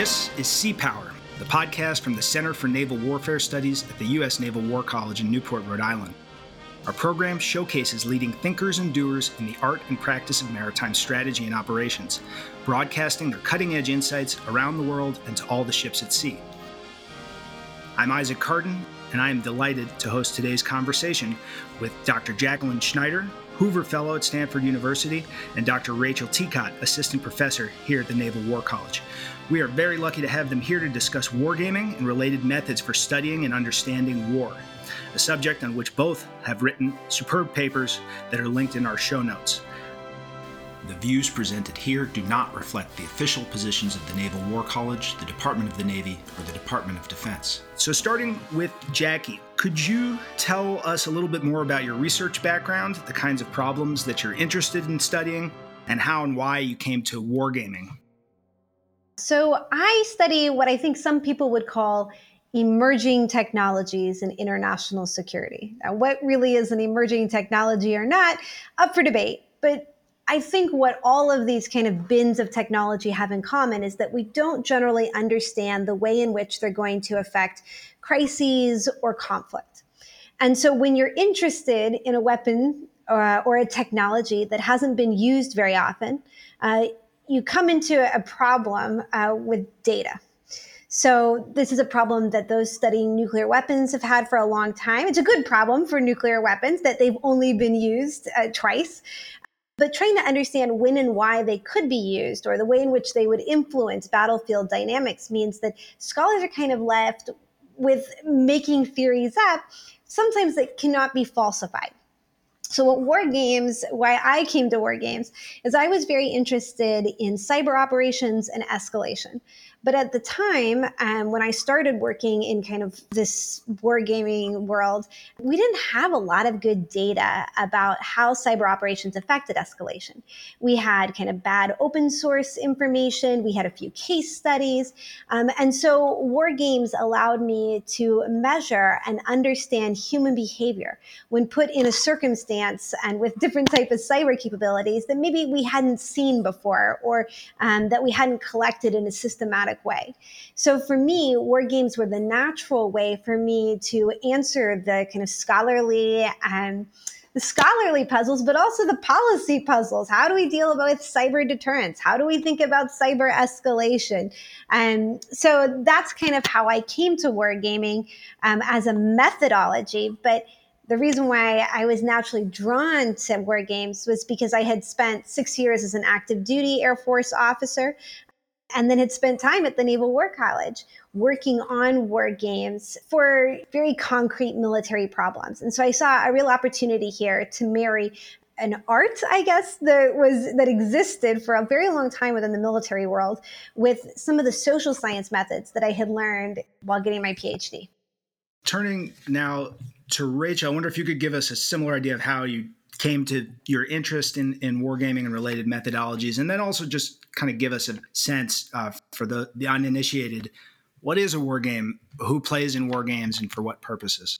This is Sea Power, the podcast from the Center for Naval Warfare Studies at the U.S. Naval War College in Newport, Rhode Island. Our program showcases leading thinkers and doers in the art and practice of maritime strategy and operations, broadcasting their cutting edge insights around the world and to all the ships at sea. I'm Isaac Kardon, and I am delighted to host today's conversation with Dr. Jacquelyn Schneider, Hoover Fellow at Stanford University, and Dr. Rachel Tecott, Assistant Professor here at the Naval War College. We are very lucky to have them here to discuss wargaming and related methods for studying and understanding war, a subject on which both have written superb papers that are linked in our show notes. The views presented here do not reflect the official positions of the Naval War College, the Department of the Navy, or the Department of Defense. So, starting with Jackie, could you tell us a little bit more about your research background, the kinds of problems that you're interested in studying, and how and why you came to wargaming? So, I study what I think some people would call emerging technologies in international security. Now, what really is an emerging technology or not, up for debate. But I think what all of these kind of bins of technology have in common is that we don't generally understand the way in which they're going to affect crises or conflict. And so when you're interested in a weapon uh, or a technology that hasn't been used very often, uh, you come into a problem uh, with data. So this is a problem that those studying nuclear weapons have had for a long time. It's a good problem for nuclear weapons that they've only been used uh, twice but trying to understand when and why they could be used or the way in which they would influence battlefield dynamics means that scholars are kind of left with making theories up, sometimes it cannot be falsified. So, what war games, why I came to war games, is I was very interested in cyber operations and escalation. But at the time, um, when I started working in kind of this wargaming world, we didn't have a lot of good data about how cyber operations affected escalation. We had kind of bad open source information, we had a few case studies. Um, and so, war games allowed me to measure and understand human behavior when put in a circumstance and with different type of cyber capabilities that maybe we hadn't seen before or um, that we hadn't collected in a systematic way. So for me, war games were the natural way for me to answer the kind of scholarly and um, the scholarly puzzles, but also the policy puzzles. How do we deal with cyber deterrence? How do we think about cyber escalation? And um, so that's kind of how I came to wargaming um, as a methodology. But the reason why I was naturally drawn to war games was because I had spent six years as an active duty Air Force officer and then had spent time at the Naval War College working on war games for very concrete military problems. And so I saw a real opportunity here to marry an art, I guess, that was that existed for a very long time within the military world with some of the social science methods that I had learned while getting my PhD. Turning now to Rachel, I wonder if you could give us a similar idea of how you came to your interest in, in wargaming and related methodologies, and then also just kind of give us a sense uh, for the, the uninitiated what is a war game, who plays in war games, and for what purposes?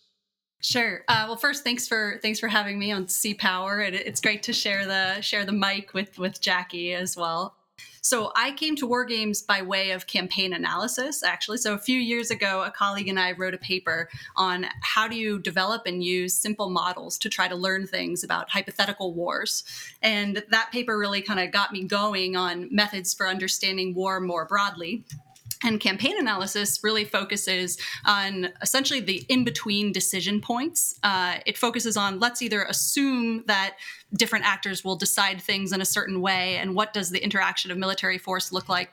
Sure. Uh, well, first, thanks for thanks for having me on Sea Power. It, it's great to share the share the mic with with Jackie as well. So I came to war games by way of campaign analysis, actually. So a few years ago, a colleague and I wrote a paper on how do you develop and use simple models to try to learn things about hypothetical wars. And that paper really kind of got me going on methods for understanding war more broadly. And campaign analysis really focuses on essentially the in between decision points. Uh, it focuses on let's either assume that different actors will decide things in a certain way, and what does the interaction of military force look like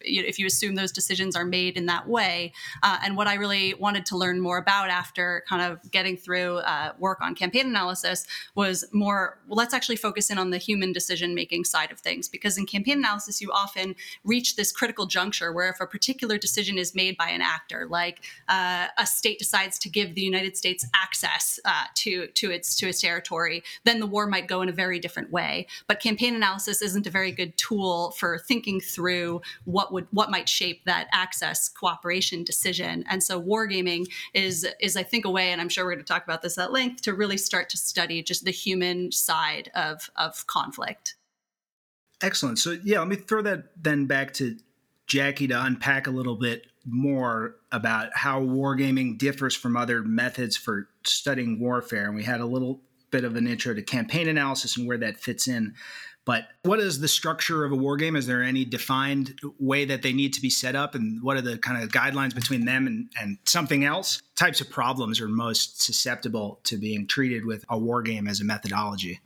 if you assume those decisions are made in that way. Uh, and what I really wanted to learn more about after kind of getting through uh, work on campaign analysis was more well, let's actually focus in on the human decision making side of things. Because in campaign analysis, you often reach this critical juncture where if a particular decision is made by an actor, like uh, a state decides to give the United States access uh, to, to, its, to its territory, then the war might go in a very different way. But campaign analysis isn't a very good tool for thinking through what would what might shape that access cooperation decision. And so wargaming is is I think a way, and I'm sure we're going to talk about this at length, to really start to study just the human side of of conflict. Excellent. So yeah, let me throw that then back to Jackie to unpack a little bit more about how wargaming differs from other methods for studying warfare. And we had a little bit of an intro to campaign analysis and where that fits in. But what is the structure of a war game? Is there any defined way that they need to be set up? And what are the kind of guidelines between them and, and something else? Types of problems are most susceptible to being treated with a war game as a methodology.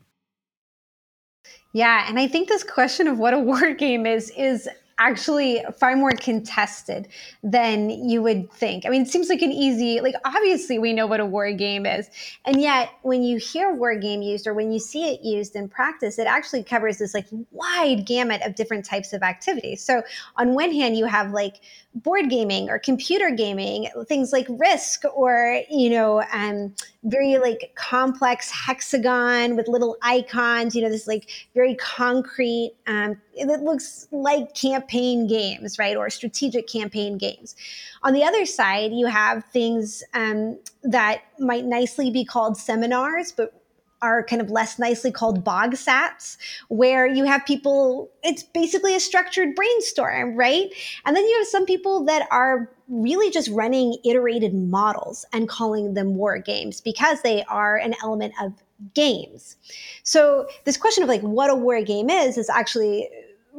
Yeah, and I think this question of what a war game is is actually far more contested than you would think. I mean, it seems like an easy, like obviously we know what a war game is. And yet when you hear war game used or when you see it used in practice, it actually covers this like wide gamut of different types of activities. So on one hand, you have like board gaming or computer gaming, things like Risk or, you know, um, very like complex hexagon with little icons, you know, this like very concrete, um, it looks like campaign games, right? Or strategic campaign games. On the other side, you have things um, that might nicely be called seminars, but are kind of less nicely called BOGSATs, where you have people, it's basically a structured brainstorm, right? And then you have some people that are really just running iterated models and calling them war games because they are an element of games. So this question of like what a war game is is actually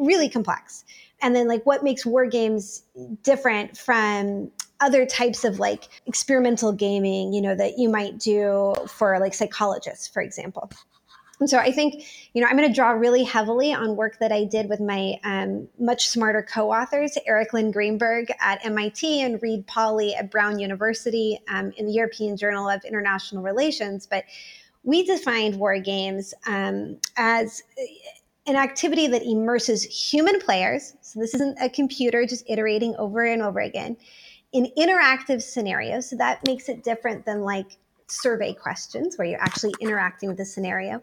really complex. And then like what makes war games different from other types of like experimental gaming, you know, that you might do for like psychologists, for example. And so I think, you know, I'm going to draw really heavily on work that I did with my um, much smarter co-authors, Erik Lin-Greenberg at MIT and Reid Pauly at Brown University um, in the European Journal of International Relations. But we defined war games um, as an activity that immerses human players. So this isn't a computer just iterating over and over again in interactive scenarios. So that makes it different than like survey questions where you're actually interacting with the scenario,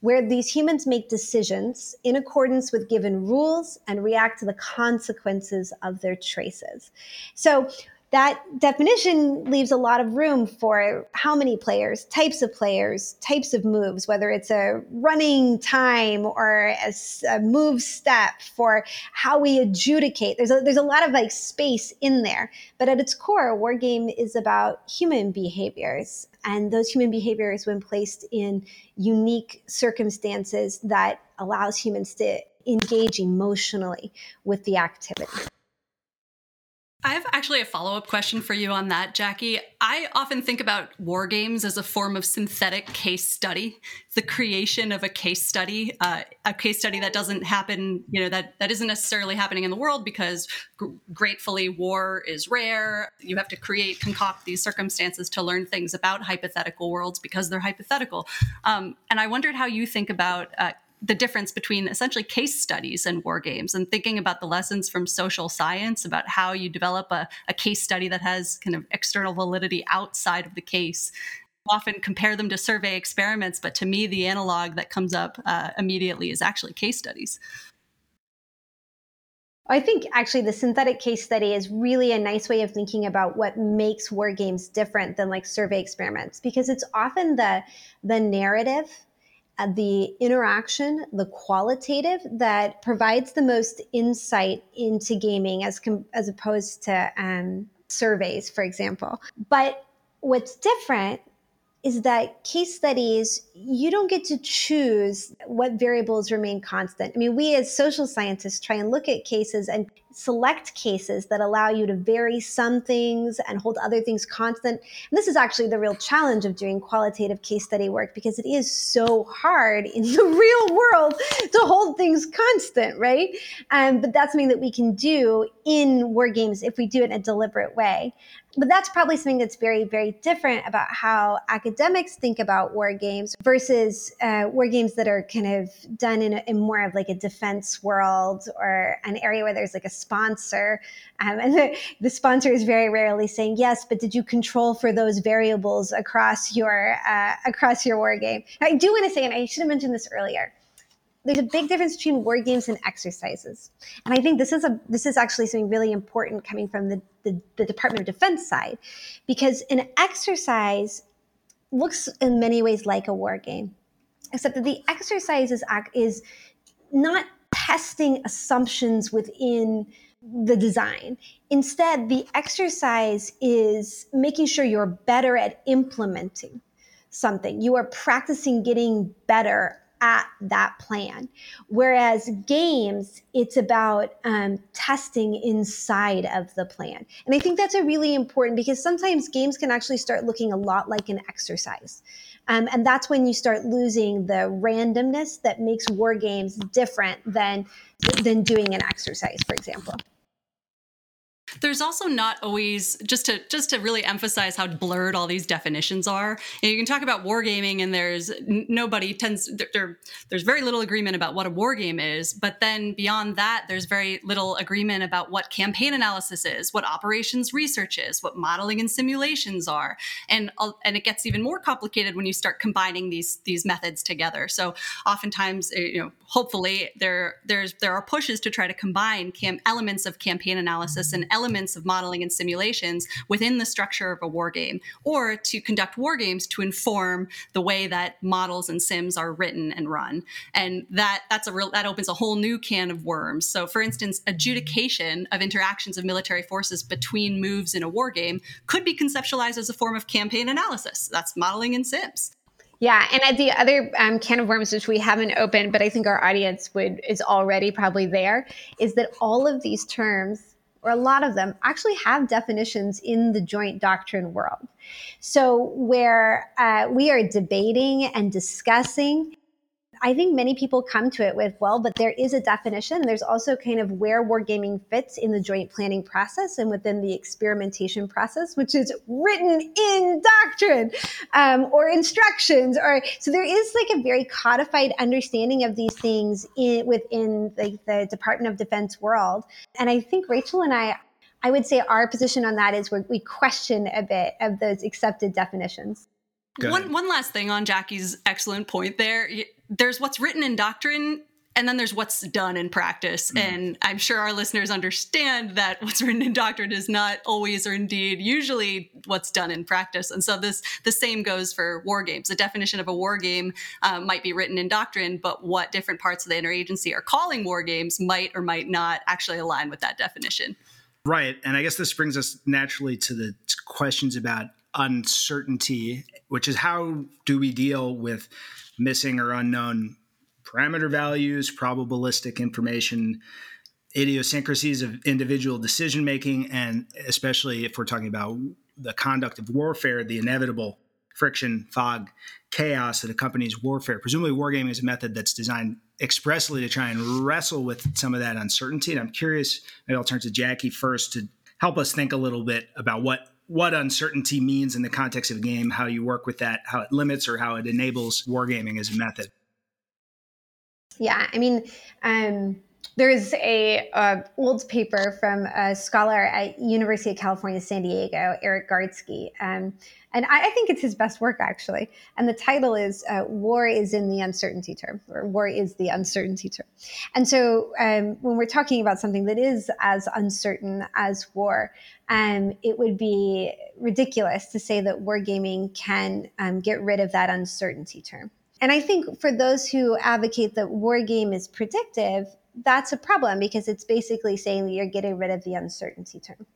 where these humans make decisions in accordance with given rules and react to the consequences of their choices. So that definition leaves a lot of room for how many players, types of players, types of moves, whether it's a running time or a, a, move step for how we adjudicate. There's a, there's a lot of like space in there. But at its core, a war game is about human behaviors. And those human behaviors, when placed in unique circumstances that allows humans to engage emotionally with the activity. I have actually a follow up question for you on that, Jackie. I often think about war games as a form of synthetic case study, the creation of a case study, uh, a case study that doesn't happen, you know, that, that isn't necessarily happening in the world because g- gratefully war is rare. You have to create, concoct these circumstances to learn things about hypothetical worlds because they're hypothetical. Um, and I wondered how you think about uh, the difference between essentially case studies and war games and thinking about the lessons from social science about how you develop a, a case study that has kind of external validity outside of the case. Often compare them to survey experiments but to me the analog that comes up uh, immediately is actually case studies. I think actually the synthetic case study is really a nice way of thinking about what makes war games different than like survey experiments because it's often the the narrative the interaction, the qualitative that provides the most insight into gaming as com- as opposed to um, surveys, for example. But what's different is that case studies, you don't get to choose what variables remain constant. I mean, we as social scientists try and look at cases and select cases that allow you to vary some things and hold other things constant. And this is actually the real challenge of doing qualitative case study work because it is so hard in the real world to hold things constant, right? Um, but that's something that we can do in war games if we do it in a deliberate way. But that's probably something that's very very different about how academics think about war games versus uh, war games that are kind of done in, a, in, more of like a defense world or an area where there's like a sponsor. Um, and the, the, sponsor is very rarely saying yes but did you control for those variables across your uh, across your war game? I do want to say and i should have mentioned this earlier there's a big difference between war games and exercises and i think this is a this is actually something really important coming from the, the, the department of defense side because an exercise looks in many ways like a war game except that the exercise is, is not testing assumptions within the design. Instead, the exercise is making sure you're better at implementing something. You are practicing getting better at that plan. Whereas games, it's about um, testing inside of the plan. And I think that's a really important because sometimes games can actually start looking a lot like an exercise. Um, and that's when you start losing the randomness that makes war games different than than doing an exercise, for example. There's also not always just to just to really emphasize how blurred all these definitions are. And you can talk about wargaming, and there's nobody tends there. There's very little agreement about what a war game is, but then beyond that, there's very little agreement about what campaign analysis is, what operations research is, what modeling and simulations are, and and it gets even more complicated when you start combining these these methods together. So oftentimes, uh, you know, hopefully there there's there are pushes to try to combine cam- elements of campaign analysis and elements elements of modeling and simulations within the structure of a war game, or to conduct war games to inform the way that models and sims are written and run. And that that's a real that opens a whole new can of worms. So, for instance, adjudication of interactions of military forces between moves in a war game could be conceptualized as a form of campaign analysis. That's modeling in sims. Yeah, and the other um, can of worms, which we haven't opened, but I think our audience would is already probably there, is that all of these terms or a lot of them, actually have definitions in the joint doctrine world. So, where uh, we are debating and discussing I think many people come to it with, well, but there is a definition. There's also kind of where wargaming fits in the joint planning process and within the experimentation process, which is written in doctrine um, or instructions. Or so there is like a very codified understanding of these things in, within the, the Department of Defense world. And I think Rachel and I I would say our position on that is where we question a bit of those accepted definitions. One one last thing on Jackie's excellent point there. There's what's written in doctrine and then there's what's done in practice. Mm. And I'm sure our listeners understand that what's written in doctrine is not always or indeed usually what's done in practice. And so this the same goes for war games. The definition of a war game uh, might be written in doctrine, but what different parts of the interagency are calling war games might or might not actually align with that definition. Right. And I guess this brings us naturally to the questions about uncertainty, which is how do we deal with missing or unknown parameter values, probabilistic information, idiosyncrasies of individual decision making, and especially if we're talking about the conduct of warfare, the inevitable friction, fog, chaos that accompanies warfare. Presumably, wargaming is a method that's designed expressly to try and wrestle with some of that uncertainty. And I'm curious, maybe I'll turn to Jackie first to help us think a little bit about what what uncertainty means in the context of a game, how you work with that, how it limits or how it enables wargaming as a method. Yeah, I mean, um, there's a, a, old paper from a scholar at University of California, San Diego, Erik Gartzke, um, and I, I, think it's his best work actually. And the title is uh, "War is in the Uncertainty Term," or "War is the Uncertainty Term." And so, um, when we're talking about something that is as uncertain as war, um, it would be ridiculous to say that wargaming can um, get rid of that uncertainty term. And I think for those who advocate that wargame is predictive, that's a problem because it's basically saying that you're getting rid of the uncertainty term.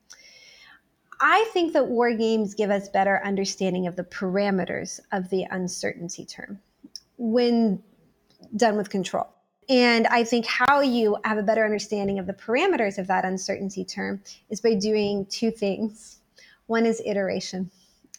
I think that war games give us better understanding of the parameters of the uncertainty term when done with control. And I think how you have a better understanding of the parameters of that uncertainty term is by doing two things. One is iteration.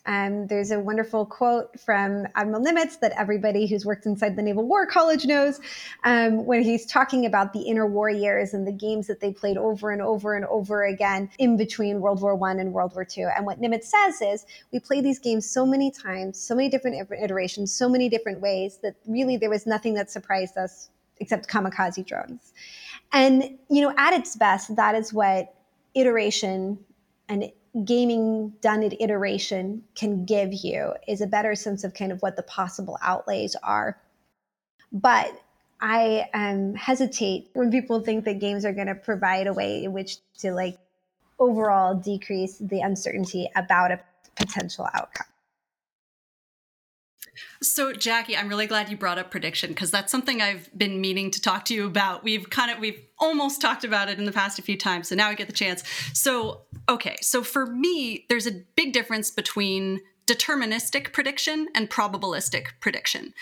Um, there's a wonderful quote from Admiral Nimitz that everybody who's worked inside the Naval War College knows, um, when he's talking about the interwar years and the games that they played over and over and over again in between World War One and World War Two. And what Nimitz says is, we play these games so many times, so many different iterations, so many different ways that really there was nothing that surprised us except kamikaze drones. And you know, at its best, that is what iteration and gaming done at iteration can give you is a better sense of kind of what the possible outlays are. But I um, hesitate when people think that games are going to provide a way in which to like overall decrease the uncertainty about a potential outcome. So, Jackie, I'm really glad you brought up prediction because that's something I've been meaning to talk to you about. We've kind of we've almost talked about it in the past a few times, so now we get the chance. So, okay, so for me, there's a big difference between deterministic prediction and probabilistic prediction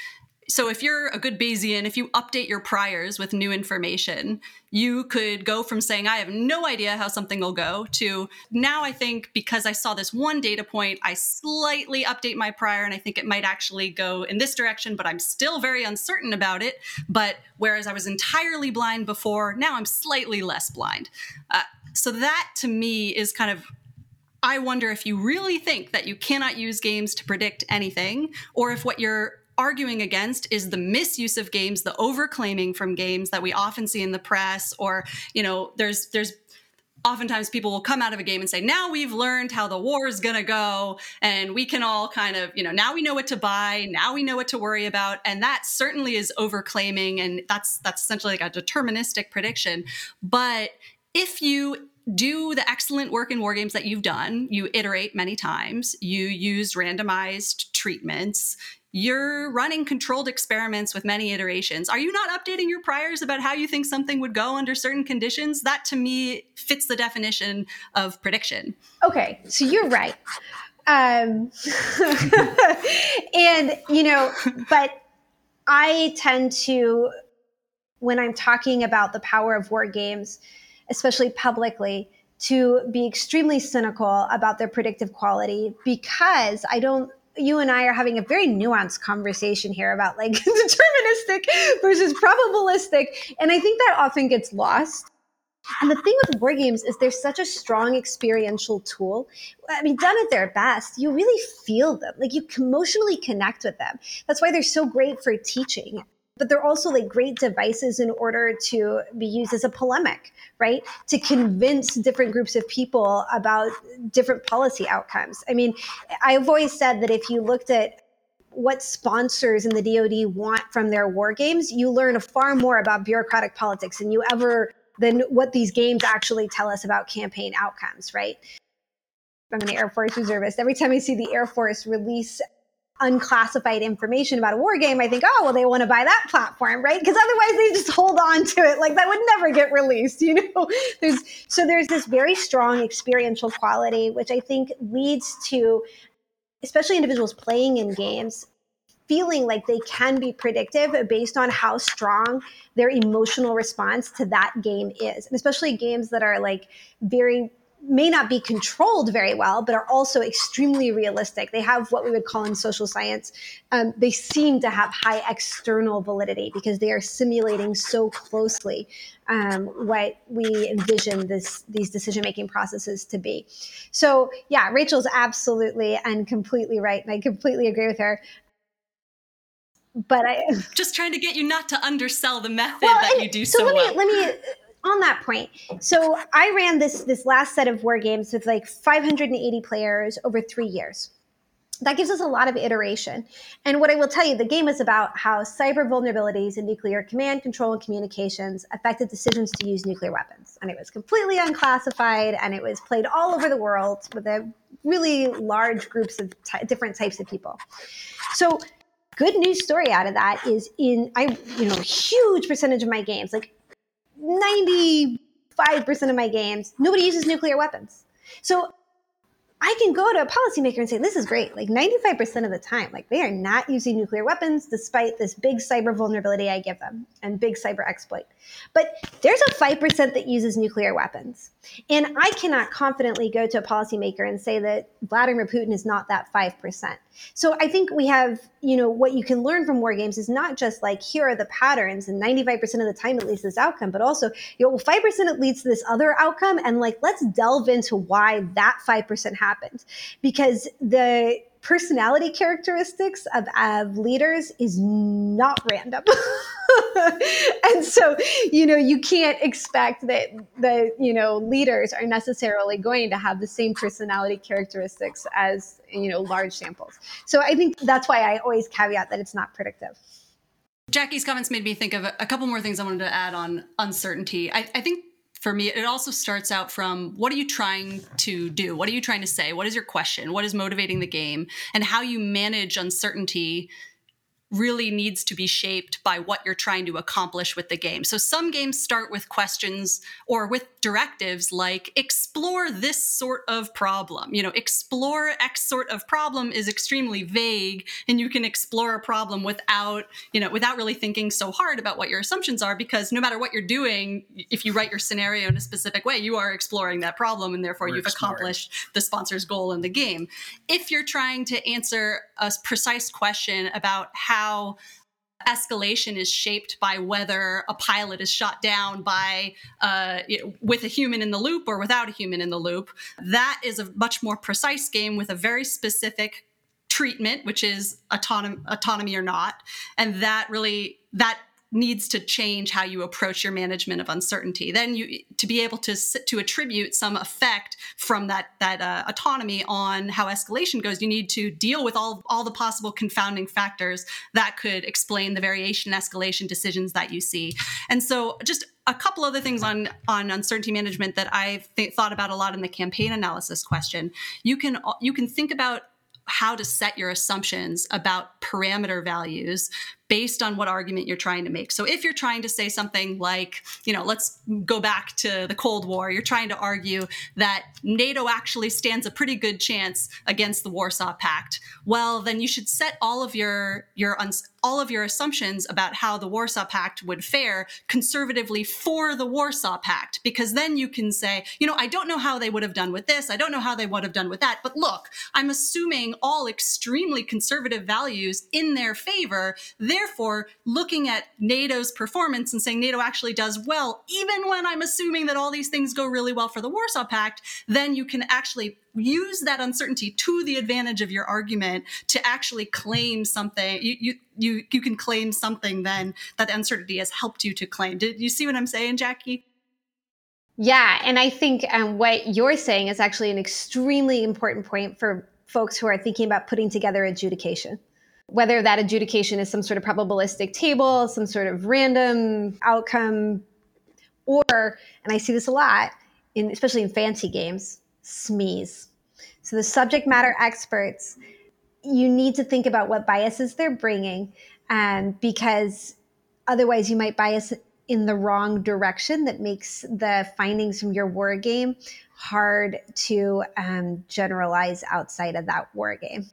so if you're a good Bayesian, if you update your priors with new information, you could go from saying, I have no idea how something will go to now I think because I saw this one data point, I slightly update my prior and I think it might actually go in this direction, but I'm still very uncertain about it. But whereas I was entirely blind before, now I'm slightly less blind. Uh, so that to me is kind of I wonder if you really think that you cannot use games to predict anything, or if what you're arguing against is the misuse of games, the overclaiming from games that we often see in the press, or you know, there's there's oftentimes people will come out of a game and say, now we've learned how the war is going to go. And we can all kind of, you know, now we know what to buy. Now we know what to worry about. And that certainly is overclaiming. And that's, that's essentially like a deterministic prediction. But if you do the excellent work in war games that you've done, you iterate many times, you use randomized treatments, you're running controlled experiments with many iterations. Are you not updating your priors about how you think something would go under certain conditions? That to me fits the definition of prediction. Okay, so you're right. Um, and, you know, but I tend to, when I'm talking about the power of war games, especially publicly, to be extremely cynical about their predictive quality because I don't you and I are having a very nuanced conversation here about like deterministic versus probabilistic. And I think that often gets lost. And the thing with war games is they're such a strong experiential tool. I mean, done at their best, you really feel them. Like you emotionally connect with them. That's why they're so great for teaching but they're also like great devices in order to be used as a polemic, right? To convince different groups of people about different policy outcomes. I mean, I've always said that if you looked at what sponsors in the DoD want from their war games, you learn far more about bureaucratic politics than you ever than what these games actually tell us about campaign outcomes, right? I'm an Air Force reservist. Every time I see the Air Force release unclassified information about a war game, I think, oh, well, they want to buy that platform, right? Because otherwise they just hold on to it. Like that would never get released, you know? There's so there's this very strong experiential quality, which I think leads to especially individuals playing in games feeling like they can be predictive based on how strong their emotional response to that game is. And especially games that are like very may not be controlled very well, but are also extremely realistic. They have what we would call in social science, um, they seem to have high external validity because they are simulating so closely um, what we envision this these decision making processes to be. So yeah, Rachel's absolutely and completely right, and I completely agree with her but I just trying to get you not to undersell the method well, that you do so, so let well. Me, let me on that point, so I ran this this last set of war games with like 580 players over three years. That gives us a lot of iteration. And what I will tell you, the game is about how cyber vulnerabilities in nuclear command, control, and communications affected decisions to use nuclear weapons. And it was completely unclassified, and it was played all over the world with a really large groups of t- different types of people. So good news story out of that is in I you know huge percentage of my games like 95% of my games, nobody uses nuclear weapons. So I can go to a policymaker and say, this is great. Like 95% of the time, like they are not using nuclear weapons despite this big cyber vulnerability I give them and big cyber exploit. But there's a 5% that uses nuclear weapons. And I cannot confidently go to a policymaker and say that Vladimir Putin is not that 5%. So I think we have, you know, what you can learn from war games is not just like, here are the patterns and 95% of the time it leads to this outcome, but also, you know, well, 5% it leads to this other outcome. And like, let's delve into why that 5% happened. Because the personality characteristics of, of leaders is not random. and so, you know, you can't expect that the, you know, leaders are necessarily going to have the same personality characteristics as, you know, large samples. So I think that's why I always caveat that it's not predictive. Jackie's comments made me think of a, couple more things I wanted to add on uncertainty. I, I think for me, it also starts out from what are you trying to do? What are you trying to say? What is your question? What is motivating the game? And how you manage uncertainty really needs to be shaped by what you're trying to accomplish with the game. So some games start with questions or with directives like explore this sort of problem. You know, explore X sort of problem is extremely vague and you can explore a problem without, you know, without really thinking so hard about what your assumptions are because no matter what you're doing, if you write your scenario in a specific way, you are exploring that problem and therefore We're you've exploring. accomplished the sponsor's goal in the game. If you're trying to answer a precise question about how how escalation is shaped by whether a pilot is shot down by uh, with a human in the loop or without a human in the loop. That is a much more precise game with a very specific treatment, which is autonomy, autonomy or not, and that really that needs to change how you approach your management of uncertainty. Then you to be able to to attribute some effect from that that uh, autonomy on how escalation goes, you need to deal with all all the possible confounding factors that could explain the variation escalation decisions that you see. And so just a couple other things on on uncertainty management that I've th- thought about a lot in the campaign analysis question. You can you can think about how to set your assumptions about parameter values based on what argument you're trying to make. So if you're trying to say something like, you know, let's go back to the Cold War, you're trying to argue that NATO actually stands a pretty good chance against the Warsaw Pact. Well, then you should set all of your your all of your assumptions about how the Warsaw Pact would fare conservatively for the Warsaw Pact because then you can say, you know, I don't know how they would have done with this, I don't know how they would have done with that, but look, I'm assuming all extremely conservative values in their favor. Therefore, looking at NATO's performance and saying NATO actually does well, even when I'm assuming that all these things go really well for the Warsaw Pact, then you can actually use that uncertainty to the advantage of your argument to actually claim something. You, you, you, you can claim something then that the uncertainty has helped you to claim. Did you see what I'm saying, Jackie? Yeah, and I think um, what you're saying is actually an extremely important point for folks who are thinking about putting together adjudication whether that adjudication is some sort of probabilistic table, some sort of random outcome, or, and I see this a lot, in, especially in fancy games, SMEs. So the subject matter experts, you need to think about what biases they're bringing, um, because otherwise you might bias in the wrong direction that makes the findings from your war game hard to um, generalize outside of that war game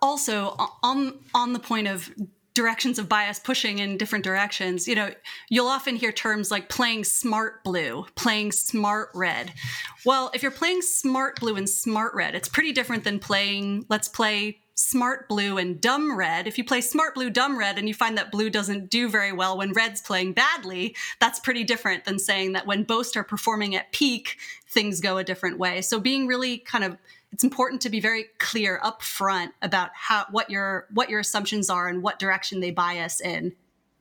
also on on the point of directions of bias pushing in different directions you know you'll often hear terms like playing smart blue playing smart red. Well if you're playing smart blue and smart red it's pretty different than playing let's play smart blue and dumb red. If you play smart blue dumb red and you find that blue doesn't do very well when red's playing badly that's pretty different than saying that when both are performing at peak things go a different way. So being really kind of it's important to be very clear up front about how what your what your assumptions are and what direction they bias in.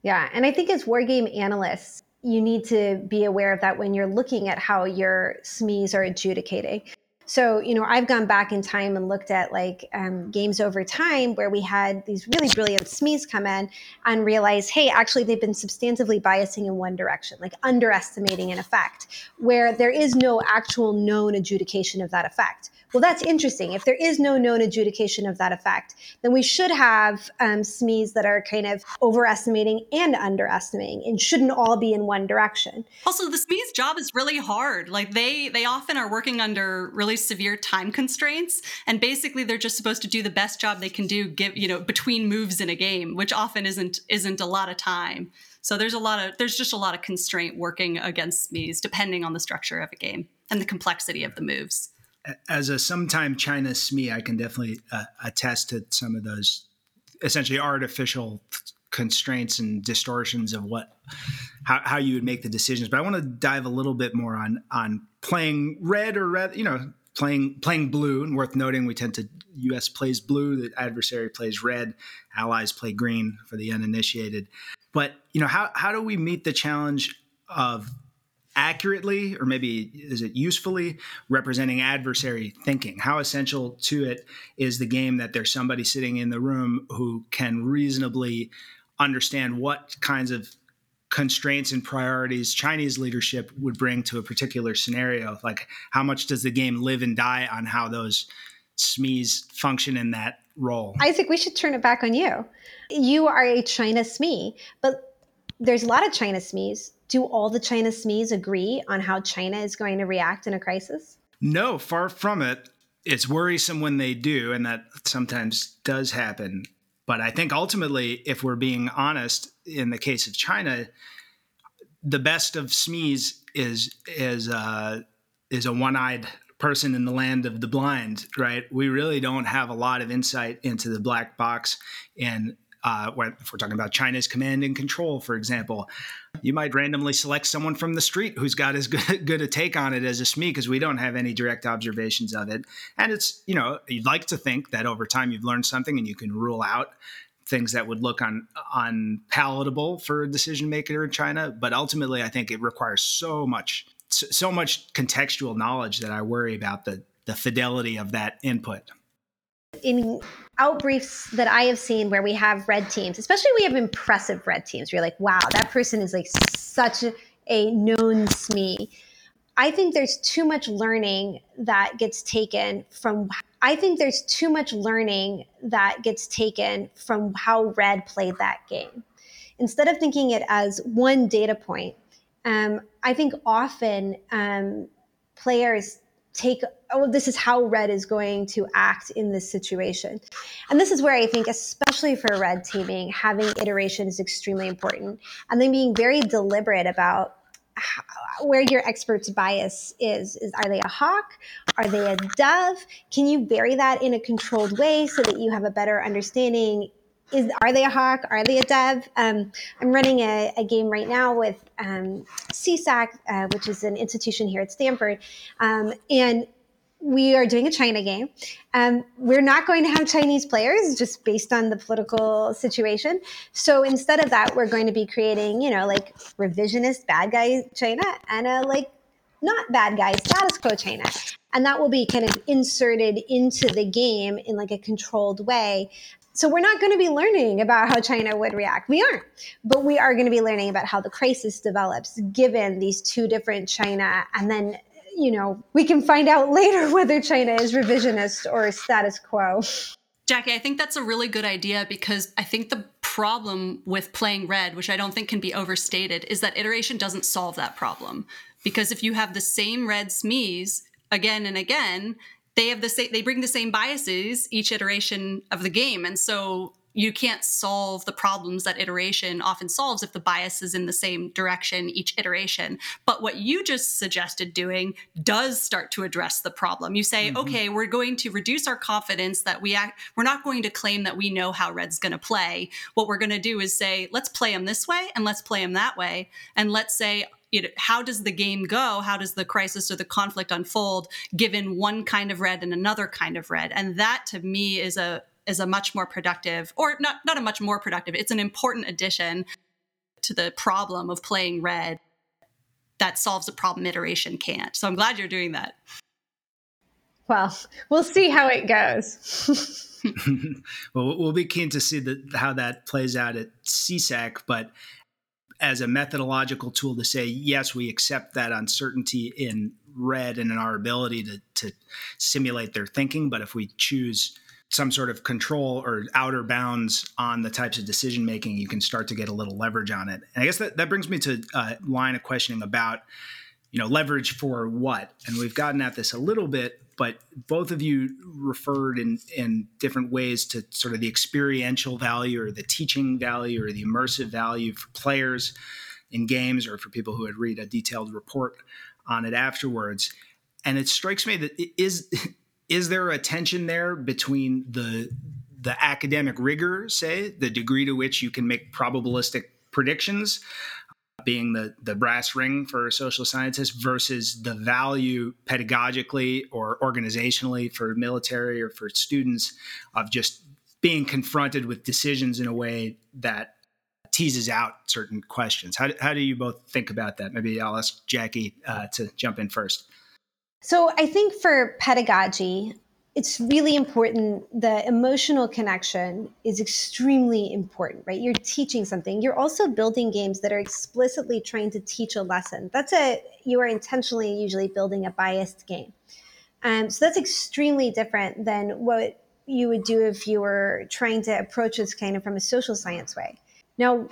Yeah, and I think as war game analysts, you need to be aware of that when you're looking at how your SMEs are adjudicating. So, you know, I've gone back in time and looked at like um, games over time where we had these really brilliant SMEs come in and realize, hey, actually, they've been substantively biasing in one direction, like underestimating an effect, where there is no actual known adjudication of that effect. Well, that's interesting. If there is no known adjudication of that effect, then we should have um, SMEs that are kind of overestimating and underestimating and shouldn't all be in one direction. Also, the SME's job is really hard. Like they they often are working under really severe time constraints, and basically they're just supposed to do the best job they can do, give you know between moves in a game, which often isn't isn't a lot of time. So there's a lot of there's just a lot of constraint working against SMEs depending on the structure of a game and the complexity of the moves as a sometime China SME, I can definitely uh, attest to some of those essentially artificial constraints and distortions of what how, how you would make the decisions. But I want to dive a little bit more on on playing red or red, you know, playing playing blue. And worth noting, we tend to U.S. plays blue, the adversary plays red, allies play green for the uninitiated. But you know, how how do we meet the challenge of accurately or maybe is it usefully representing adversary thinking how essential to it is the game that there's somebody sitting in the room who can reasonably understand what kinds of constraints and priorities Chinese leadership would bring to a particular scenario. Like, how much does the game live and die on how those SMEs function in that role? Isaac, we should turn it back on you. You are a China SME, but there's a lot of China SMEs. Do all the China SMEs agree on how China is going to react in a crisis? No, far from it. It's worrisome when they do, and that sometimes does happen. But I think ultimately, if we're being honest, in the case of China, the best of SMEs is is uh, is a one-eyed person in the land of the blind, right? We really don't have a lot of insight into the black box. And uh, if we're talking about China's command and control, for example, you might randomly select someone from the street who's got as good, good a take on it as a SME because we don't have any direct observations of it. And it's, you know, you'd like to think that over time you've learned something and you can rule out things that would look unpalatable for a decision maker in China. But ultimately, I think it requires so much so much contextual knowledge that I worry about the the fidelity of that input. In outbriefs that I have seen where we have red teams, especially we have impressive red teams, you're like, wow, that person is like such a, a known SME. I think there's too much learning that gets taken from I think there's too much learning that gets taken from how Red played that game. Instead of thinking it as one data point, um, I think often um, players take, oh, this is how red is going to act in this situation. And this is where I think, especially for red teaming, having iteration is extremely important. And then being very deliberate about how, where your expert's bias is. Is are they a hawk? Are they a dove? Can you vary that in a controlled way so that you have a better understanding is are they a hawk? Are they a dev? Um, I'm running a, a, game right now with um, CISAC, uh, which is an institution here at Stanford, um, and we are doing a China game. Um, we're not going to have Chinese players just based on the political situation. So instead of that, we're going to be creating, you know, like revisionist bad guy China and a like not bad guy status quo China. And that will be kind of inserted into the game in like a controlled way so we're not going to be learning about how China would react. We aren't. But we are going to be learning about how the crisis develops given these two different China. And then, you know, we can find out later whether China is revisionist or status quo. Jackie, I think that's a really good idea because I think the problem with playing red, which I don't think can be overstated, is that iteration doesn't solve that problem. Because if you have the same red SMEs again and again, they have the same they bring the same biases each iteration of the game and so you can't solve the problems that iteration often solves if the bias is in the same direction each iteration. But what you just suggested doing does start to address the problem. You say, mm-hmm. okay, we're going to reduce our confidence that we act, we're not going to claim that we know how red's going to play. What we're going to do is say, let's play them this way and let's play them that way. And let's say, you know, how does the game go? How does the crisis or the conflict unfold given one kind of red and another kind of red? And that to me is a is a much more productive, or not not a much more productive. It's an important addition to the problem of playing red that solves a problem iteration can't. So I'm glad you're doing that. Well, we'll see how it goes. well, we'll be keen to see the, how that plays out at CISAC, but as a methodological tool to say, yes, we accept that uncertainty in red and in our ability to, to simulate their thinking. But if we choose some sort of control or outer bounds on the types of decision making, you can start to get a little leverage on it. And I guess that, that brings me to a line of questioning about, you know, leverage for what? And we've gotten at this a little bit, but both of you referred in in different ways to sort of the experiential value or the teaching value or the immersive value for players in games or for people who would read a detailed report on it afterwards. And it strikes me that is is there a tension there between the the academic rigor, say, the degree to which you can make probabilistic predictions being the the brass ring for social scientists versus the value pedagogically or organizationally for military or for students of just being confronted with decisions in a way that teases out certain questions. How, how do you both think about that? Maybe I'll ask Jackie uh, to jump in first. So I think for pedagogy, it's really important. The emotional connection is extremely important, right? You're teaching something. You're also building games that are explicitly trying to teach a lesson. That's a, you are intentionally usually building a biased game. Um, so that's extremely different than what you would do if you were trying to approach this kind of from a social science way. Now,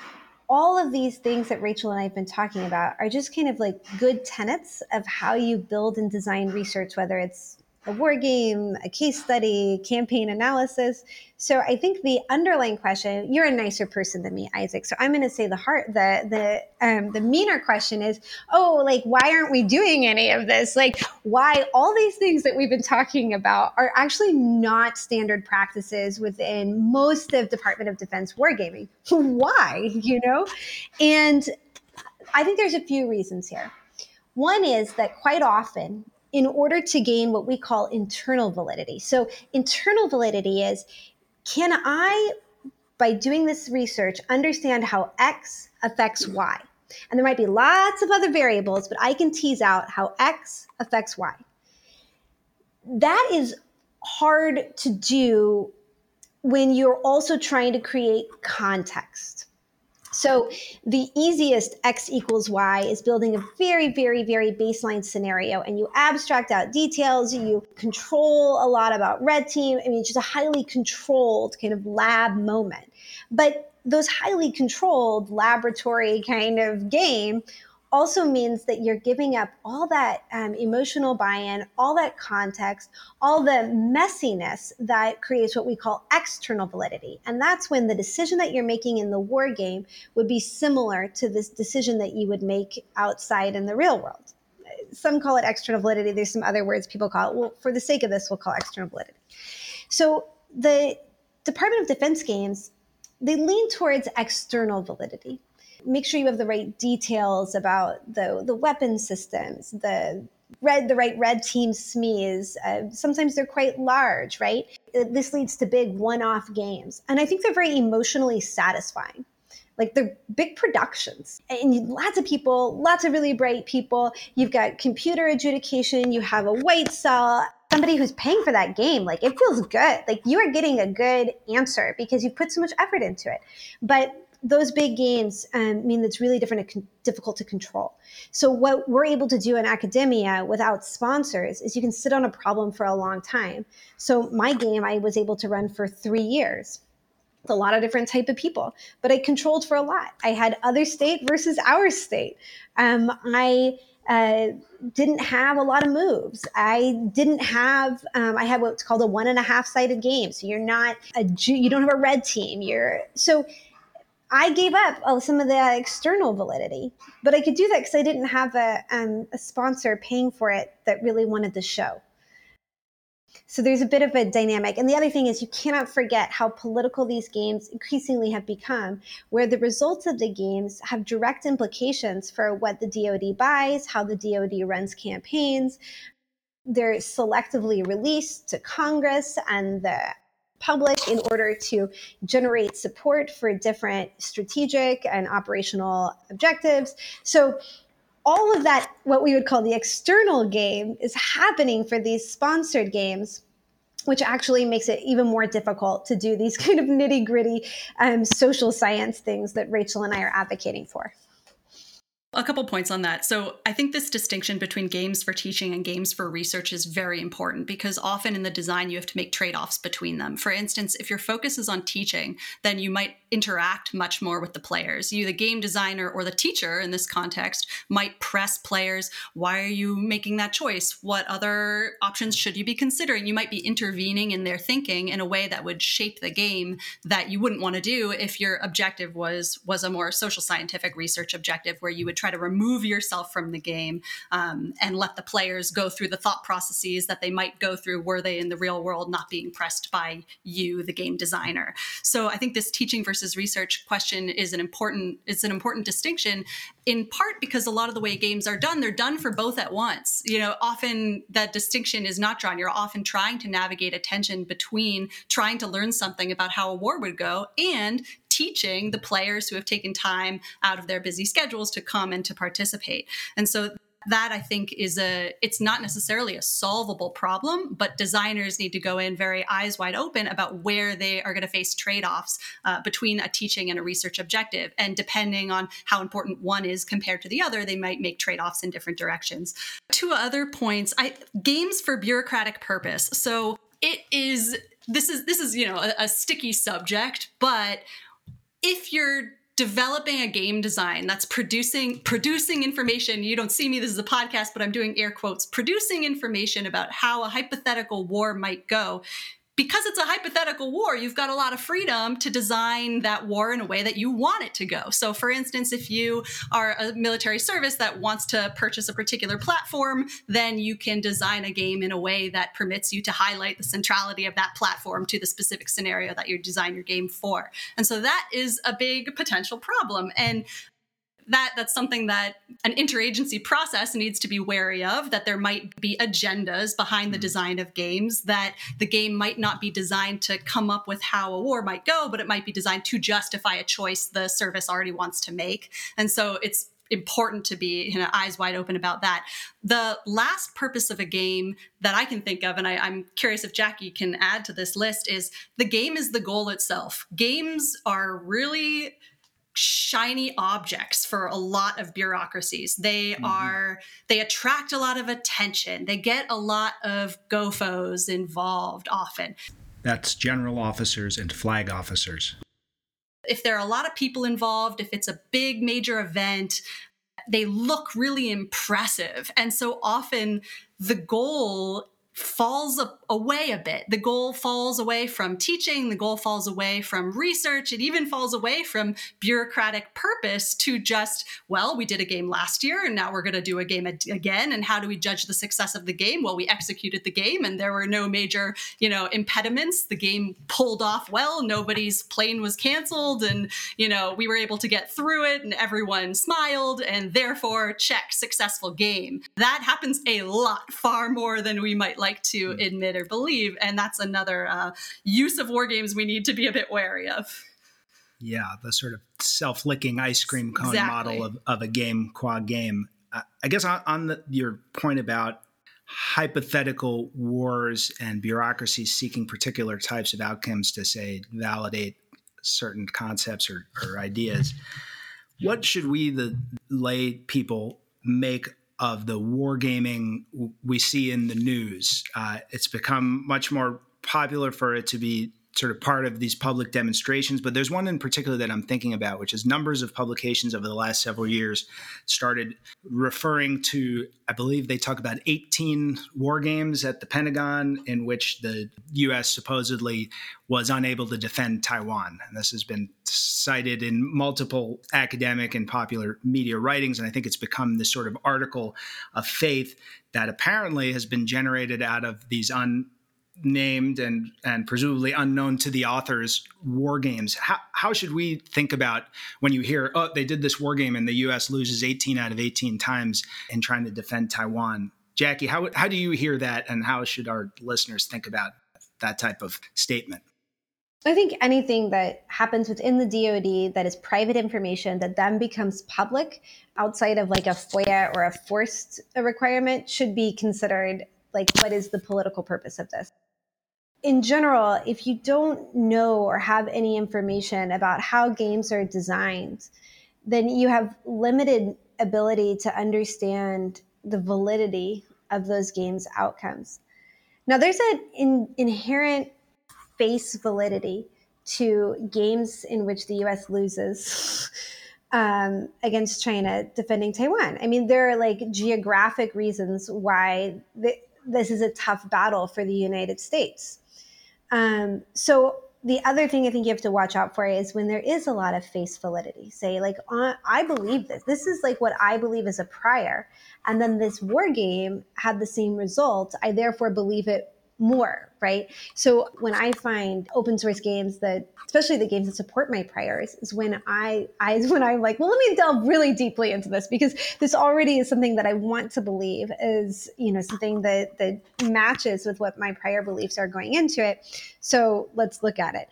all of these things that Rachel and I have been talking about are just kind of like good tenets of how you build and design research, whether it's a war game, a case study, campaign analysis. So I think the underlying question, you're a nicer person than me, Isaac. So I'm going to say the heart, the the um, the meaner question is, oh, like why aren't we doing any of this? Like why all these things that we've been talking about are actually not standard practices within most of Department of Defense wargaming. why, you know? And I think there's a few reasons here. One is that quite often in order to gain what we call internal validity. So, internal validity is can I, by doing this research, understand how X affects Y? And there might be lots of other variables, but I can tease out how X affects Y. That is hard to do when you're also trying to create context. So the easiest x equals y is building a very, very, very baseline scenario, and you abstract out details. You control a lot about red team. I mean, it's just a highly controlled kind of lab moment. But those highly controlled laboratory kind of game also means that you're giving up all that um, emotional buy in, all that context, all the messiness that creates what we call external validity. And that's when the decision that you're making in the war game would be similar to this decision that you would make outside in the real world. Some call it external validity. There's some other words people call it. Well, for the sake of this, we'll call external validity. So the Department of Defense games, they lean towards external validity make sure you have the right details about the the weapon systems, the red the right red team SMEs. Uh, sometimes they're quite large, right? This leads to big one-off games, and I think they're very emotionally satisfying. Like they're big productions, and lots of people, lots of really bright people. You've got computer adjudication. You have a white cell somebody who's paying for that game, like it feels good. Like you are getting a good answer because you put so much effort into it. But those big games um, mean it's really different difficult to control. So what we're able to do in academia without sponsors is you can sit on a problem for a long time. So my game I was able to run for three years. A lot of different type of people, but I controlled for a lot. I had other state versus our state. Um, I uh, didn't have a lot of moves. I didn't have. Um, I had what's called a one and a half sided game. So you're not a you don't have a red team. You're so I gave up oh, some of the external validity, but I could do that because I didn't have a, um, a sponsor paying for it that really wanted the show. So there's a bit of a dynamic. And the other thing is, you cannot forget how political these games increasingly have become, where the results of the games have direct implications for what the DoD buys, how the DoD runs campaigns. They're selectively released to Congress and the public in order to generate support for different strategic and operational objectives. So all of that, what we would call the external game, is happening for these sponsored games which actually makes it even more difficult to do these kind of nitty gritty um, social science things that Rachel and I are advocating for. A couple points on that. So, I think this distinction between games for teaching and games for research is very important because often in the design you have to make trade offs between them. For instance, if your focus is on teaching, then you might interact much more with the players. You, the game designer or the teacher in this context, might press players why are you making that choice? What other options should you be considering? You might be intervening in their thinking in a way that would shape the game that you wouldn't want to do if your objective was was a more social scientific research objective where you would try to remove yourself from the game um, and let the players go through the thought processes that they might go through were they in the real world, not being pressed by you, the game designer. So I think this teaching versus research question is an important it's an important distinction in part because a lot of the way games are done they're done for both at once you know often that distinction is not drawn you're often trying to navigate a tension between trying to learn something about how a war would go and teaching the players who have taken time out of their busy schedules to come and to participate. And so that I think is a it's not necessarily a solvable problem, but designers need to go in very eyes wide open about where they are going to face trade-offs uh, between a teaching and a research objective. And depending on how important one is compared to the other, they might make trade-offs in different directions. Two other points, I games for bureaucratic purpose. So it is this is this is you know a, a sticky subject, but if you're developing a game design that's producing producing information. You don't see me this is a podcast but i'm doing air quotes producing information about how a hypothetical war might go because it's a hypothetical war, you've got a lot of freedom to design that war in a way that you want it to go. So, for instance, if you are a military service that wants to purchase a particular platform, then you can design a game in a way that permits you to highlight the centrality of that platform to the specific scenario that you design your game for. And so that is a big potential problem. And that that's something that an interagency process needs to be wary of that there might be agendas behind the mm-hmm. design of games that the game might not be designed to come up with how a war might go but it might be designed to justify a choice the service already wants to make and so it's important to be you know, eyes wide open about that. The last purpose of a game that I can think of, and I, I'm curious if Jackie can add to this list, is the game is the goal itself. Games are really shiny objects for a lot of bureaucracies. They mm-hmm. are they attract a lot of attention. They get a lot of gofos involved often. That's general officers and flag officers. If there are a lot of people involved, if it's a big major event, they look really impressive. And so often the goal falls away a bit. The goal falls away from teaching, the goal falls away from research, it even falls away from bureaucratic purpose to just, well, we did a game last year and now we're going to do a game again. And how do we judge the success of the game? Well, we executed the game and there were no major, you know, impediments. The game pulled off well, nobody's plane was canceled and, you know, we were able to get through it and everyone smiled and therefore check successful game. That happens a lot far more than we might like to mm. admit or believe. And that's another uh, use of war games we need to be a bit wary of. Yeah, the sort of self licking ice cream cone exactly. model of, of a game qua game. Uh, I guess on, on the, your point about hypothetical wars and bureaucracies seeking particular types of outcomes to say validate certain concepts or, or ideas. What should we, the lay people, make of the wargaming we see in the news. Uh, it's become much more popular for it to be sort of part of these public demonstrations. But there's one in particular that I'm thinking about, which is numbers of publications over the last several years started referring to, I believe they talk about 18 war games at the Pentagon in which the U.S. supposedly was unable to defend Taiwan. And this has been cited in multiple academic and popular media writings. And I think it's become this sort of article of faith that apparently has been generated out of these un named and and presumably unknown to the authors war games. How, how should we think about when you hear oh they did this war game and the us loses 18 out of 18 times in trying to defend taiwan jackie how, how do you hear that and how should our listeners think about that type of statement? I think anything that happens within the DoD that is private information that then becomes public outside of like a FOIA or a forced requirement should be considered like what is the political purpose of this in general, if you don't know or have any information about how games are designed, then you have limited ability to understand the validity of those games' outcomes. Now, there's an in, inherent face validity to games in which the US loses um, against China defending Taiwan. I mean, there are like geographic reasons why this is a tough battle for the United States um, so the other thing I think you have to watch out for is when there is a lot of face validity. Say like, uh, I believe this. This is like what I believe is a prior, and then this war game had the same result. I therefore believe it more, right? So when I find open source games that, especially the games that support my priors, is when I, I when I'm like, well, let me delve really deeply into this because this already is something that I want to believe is, you know, something that that matches with what my prior beliefs are going into it. So let's look at it.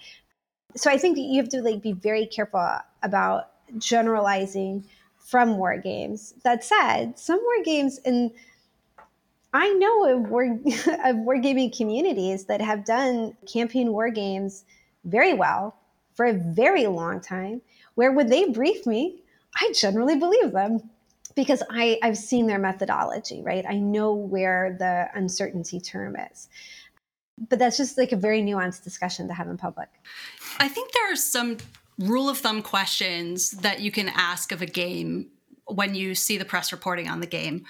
So I think that you have to like be very careful about generalizing from war games. That said, some war games and I know of war of wargaming communities that have done campaign war games very well for a very long time. Where would they brief me? I generally believe them because I, I've seen their methodology, right? I know where the uncertainty term is. But that's just like a very nuanced discussion to have in public. I think there are some rule of thumb questions that you can ask of a game when you see the press reporting on the game.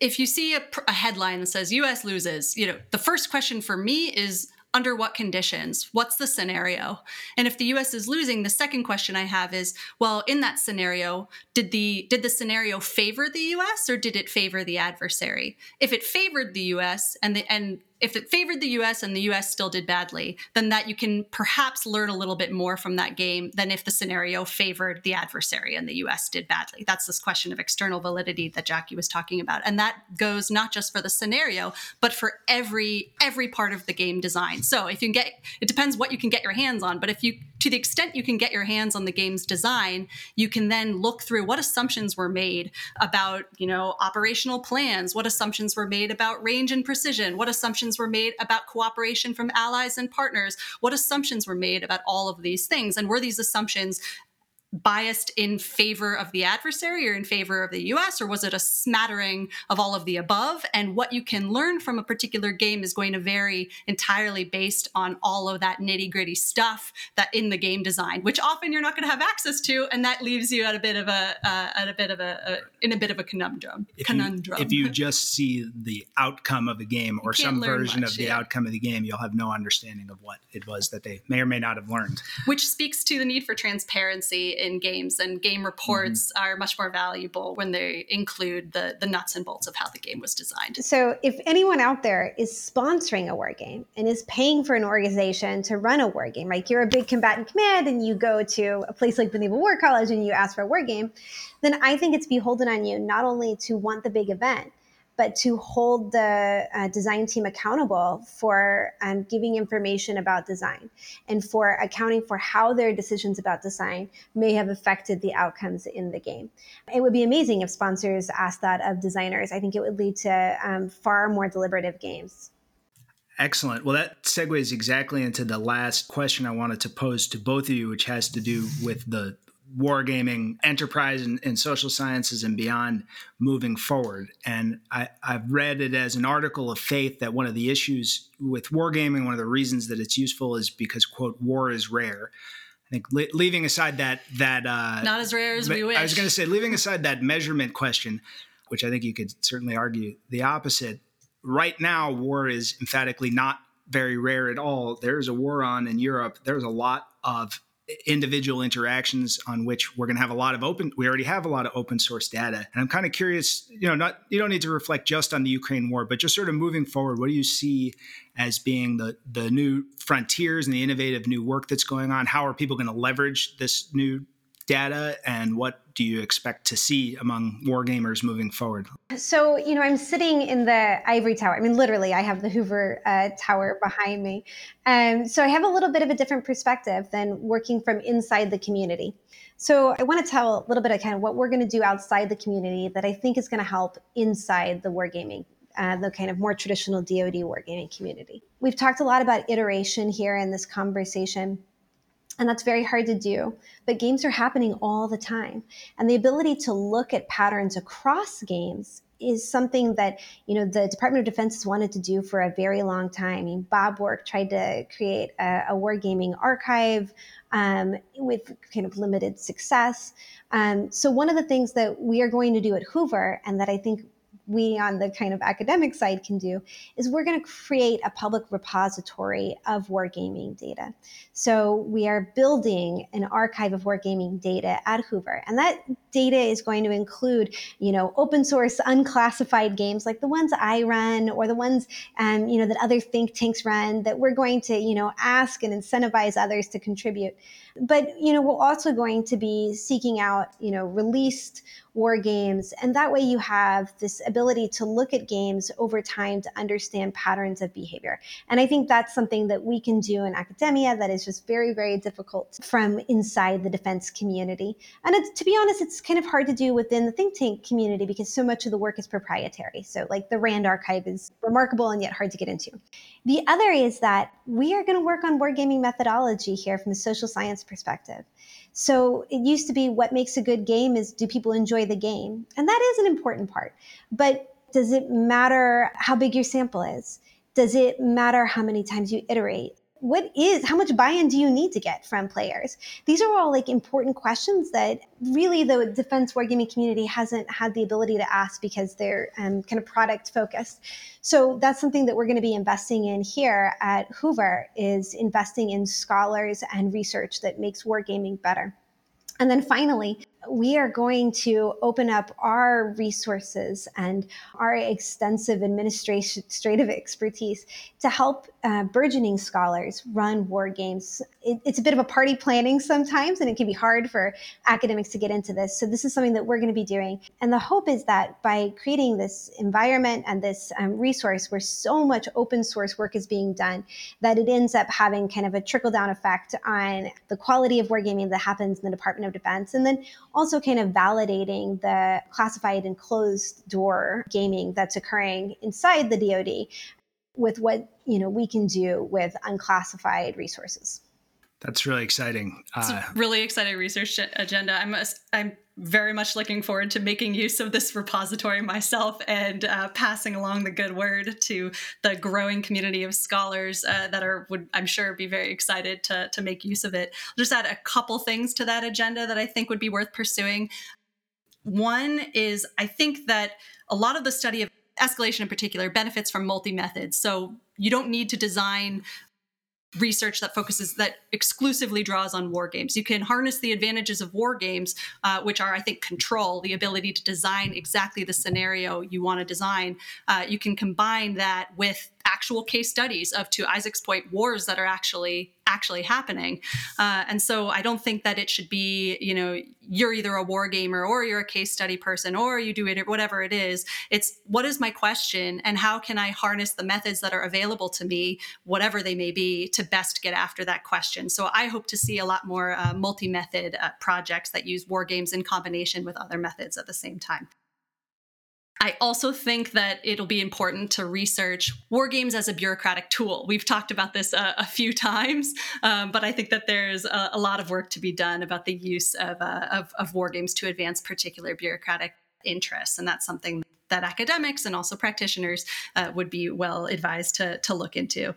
If you see a, a headline that says US loses, you know, the first question for me is under what conditions? What's the scenario? And if the US is losing, the second question I have is, well, in that scenario, did the did the scenario favor the US or did it favor the adversary? If it favored the US and the and if it favored the US and the US still did badly, then that you can perhaps learn a little bit more from that game than if the scenario favored the adversary and the US did badly. That's this question of external validity that Jackie was talking about. And that goes not just for the scenario, but for every every part of the game design. So if you can get it depends what you can get your hands on, but if you to the extent you can get your hands on the game's design, you can then look through what assumptions were made about, you know, operational plans, what assumptions were made about range and precision, what assumptions were made about cooperation from allies and partners, what assumptions were made about all of these things, and were these assumptions biased in favor of the adversary or in favor of the US, or was it a smattering of all of the above? And what you can learn from a particular game is going to vary entirely based on all of that nitty gritty stuff that in the game design, which often you're not going to have access to, and that leaves you at a bit of a uh, at a bit of a, a, in a bit of a conundrum. If conundrum. You, if you just see the outcome of a game or some version much, of the yeah. outcome of the game, you'll have no understanding of what it was that they may or may not have learned. Which speaks to the need for transparency in games, and game reports mm-hmm. are much more valuable when they include the the nuts and bolts of how the game was designed. So, if anyone out there is sponsoring a war game and is paying for an organization to run a war game, like you're a big combatant command and you go to a place like the Naval War College and you ask for a war game, then I think it's beholden on you not only to want the big event but to hold the uh, design team accountable for um, giving information about design and for accounting for how their decisions about design may have affected the outcomes in the game. It would be amazing if sponsors asked that of designers. I think it would lead to um, far more deliberative games. Excellent. Well, that segues exactly into the last question I wanted to pose to both of you, which has to do with the wargaming enterprise and, and, social sciences and beyond moving forward. And I, have read it as an article of faith that one of the issues with wargaming, one of the reasons that it's useful is because, quote, war is rare. I think le- leaving aside that that uh, not as rare as we wish. I was going to say leaving aside that measurement question, which I think you could certainly argue the opposite. Right now, war is emphatically not very rare at all. There's a war on in Europe. There's a lot of individual interactions on which we're going to have a lot of open we already have a lot of open source data. And i'm kind of curious you know not you don't need to reflect just on the ukraine war but just sort of moving forward what do you see as being the the new frontiers and the innovative new work that's going on? How are people going to leverage this new data and what do you expect to see among wargamers moving forward? So, you know, I'm sitting in the ivory tower. I mean, literally, I have the Hoover uh, Tower behind me. Um, so I have a little bit of a different perspective than working from inside the community. So I want to tell a little bit of kind of what we're going to do outside the community that I think is going to help inside the wargaming uh, the kind of more traditional DoD wargaming community. We've talked a lot about iteration here in this conversation. And that's very hard to do. But games are happening all the time. And the ability to look at patterns across games is something that you know the Department of Defense has wanted to do for a very long time. I mean, Bob Work tried to create a, a wargaming archive um, with kind of limited success. Um, so one of the things that we are going to do at Hoover, and that I think we on the kind of academic side can do is we're going to create a public repository of wargaming data. So we are building an archive of wargaming data at Hoover, and that data is going to include, you know, open source unclassified games like the ones I run or the ones, um, you know, that other think tanks run that we're going to, you know, ask and incentivize others to contribute. But you know, we're also going to be seeking out, you know, released war games, and that way you have this ability to look at games over time to understand patterns of behavior. And I think that's something that we can do in academia that is just very, very difficult from inside the defense community. And to be honest, it's kind of hard to do within the think tank community because so much of the work is proprietary. So, like the RAND archive is remarkable and yet hard to get into. The other is that we are going to work on wargaming methodology here from a social science perspective. So it used to be what makes a good game is do people enjoy the game? And that is an important part. But does it matter how big your sample is? Does it matter how many times you iterate? What is how much buy-in do you need to get from players? These are all like important questions that really the defense wargaming community hasn't had the ability to ask because they're um, kind of product focused so that's something that we're going to be investing in here at hoover is investing in scholars and research that makes wargaming better. And then finally, we are going to open up our resources and our extensive administrative expertise to help uh, burgeoning scholars run war games. It, it's a bit of a party planning sometimes, and it can be hard for academics to get into this. So, this is something that we're going to be doing. And the hope is that by creating this environment and this um, resource where so much open source work is being done, that it ends up having kind of a trickle down effect on the quality of wargaming that happens in the Department of Defense. And then also kind of validating the classified and closed door gaming that's occurring inside the DoD with what you know we can do with unclassified resources. That's really exciting. It's a uh, really exciting research agenda. I'm a, I'm very much looking forward to making use of this repository myself and uh, passing along the good word to the growing community of scholars uh, that are would I'm sure be very excited to to make use of it. I'll just add a couple things to that agenda that I think would be worth pursuing. One is I think that a lot of the study of escalation in particular benefits from multi methods. So you don't need to design research that focuses that exclusively draws on war games. You can harness the advantages of war games, uh, which are, I think, control, the ability to design exactly the scenario you want to design. Uh, you can combine that with actual case studies of, to Isaac's point, wars that are actually actually happening. Uh, and so I don't think that it should be, you know, you're either a war gamer or you're a case study person or you do it, whatever it is. It's what is my question and how can I harness the methods that are available to me, whatever they may be, to best get after that question. So I hope to see a lot more uh, multi method uh, projects that use war games in combination with other methods at the same time. I also think that it'll be important to research war games as a bureaucratic tool. We've talked about this a, a few times, um, but I think that there's a, a, lot of work to be done about the use of, uh, of, of war games to advance particular bureaucratic interests. And that's something that academics and also practitioners uh, would be well advised to, to look into.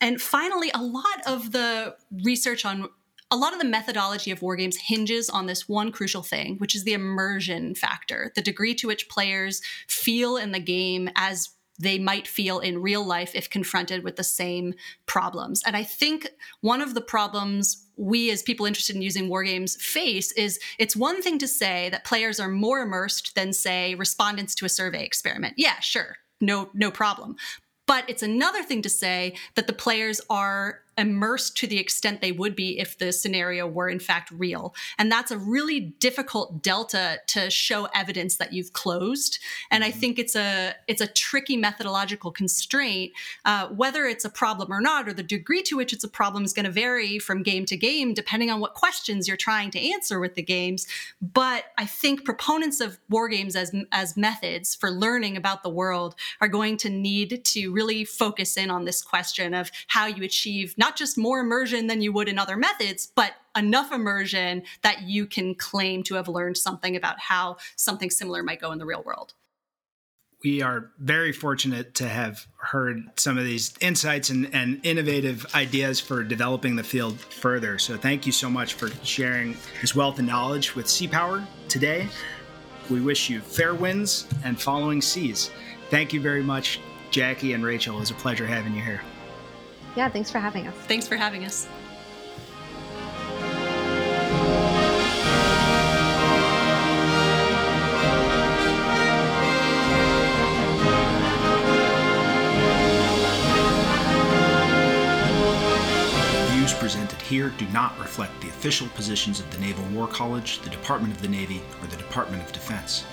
And finally, a lot of the research on a lot of the methodology of war games hinges on this one crucial thing, which is the immersion factor, the degree to which players feel in the game as they might feel in real life if confronted with the same problems. And I think one of the problems we as people interested in using war games face is it's one thing to say that players are more immersed than say respondents to a survey experiment. Yeah, sure. No no problem. But it's another thing to say that the players are immersed to the extent they would be if the scenario were in fact real. And that's a really difficult delta to show evidence that you've closed. And I mm-hmm. think it's a it's a tricky methodological constraint. Uh, whether it's a problem or not, or the degree to which it's a problem is going to vary from game to game, depending on what questions you're trying to answer with the games. But I think proponents of war games as as methods for learning about the world are going to need to really focus in on this question of how you achieve not just more immersion than you would in other methods, but enough immersion that you can claim to have learned something about how something similar might go in the real world. We are very fortunate to have heard some of these insights and, and innovative ideas for developing the field further. So, thank you so much for sharing this wealth of knowledge with Sea Power today. We wish you fair winds and following seas. Thank you very much, Jackie and Rachel. It was a pleasure having you here. Yeah, thanks for having us. Thanks for having us. views presented here do not reflect the official positions of the Naval War College, the Department of the Navy, or the Department of Defense.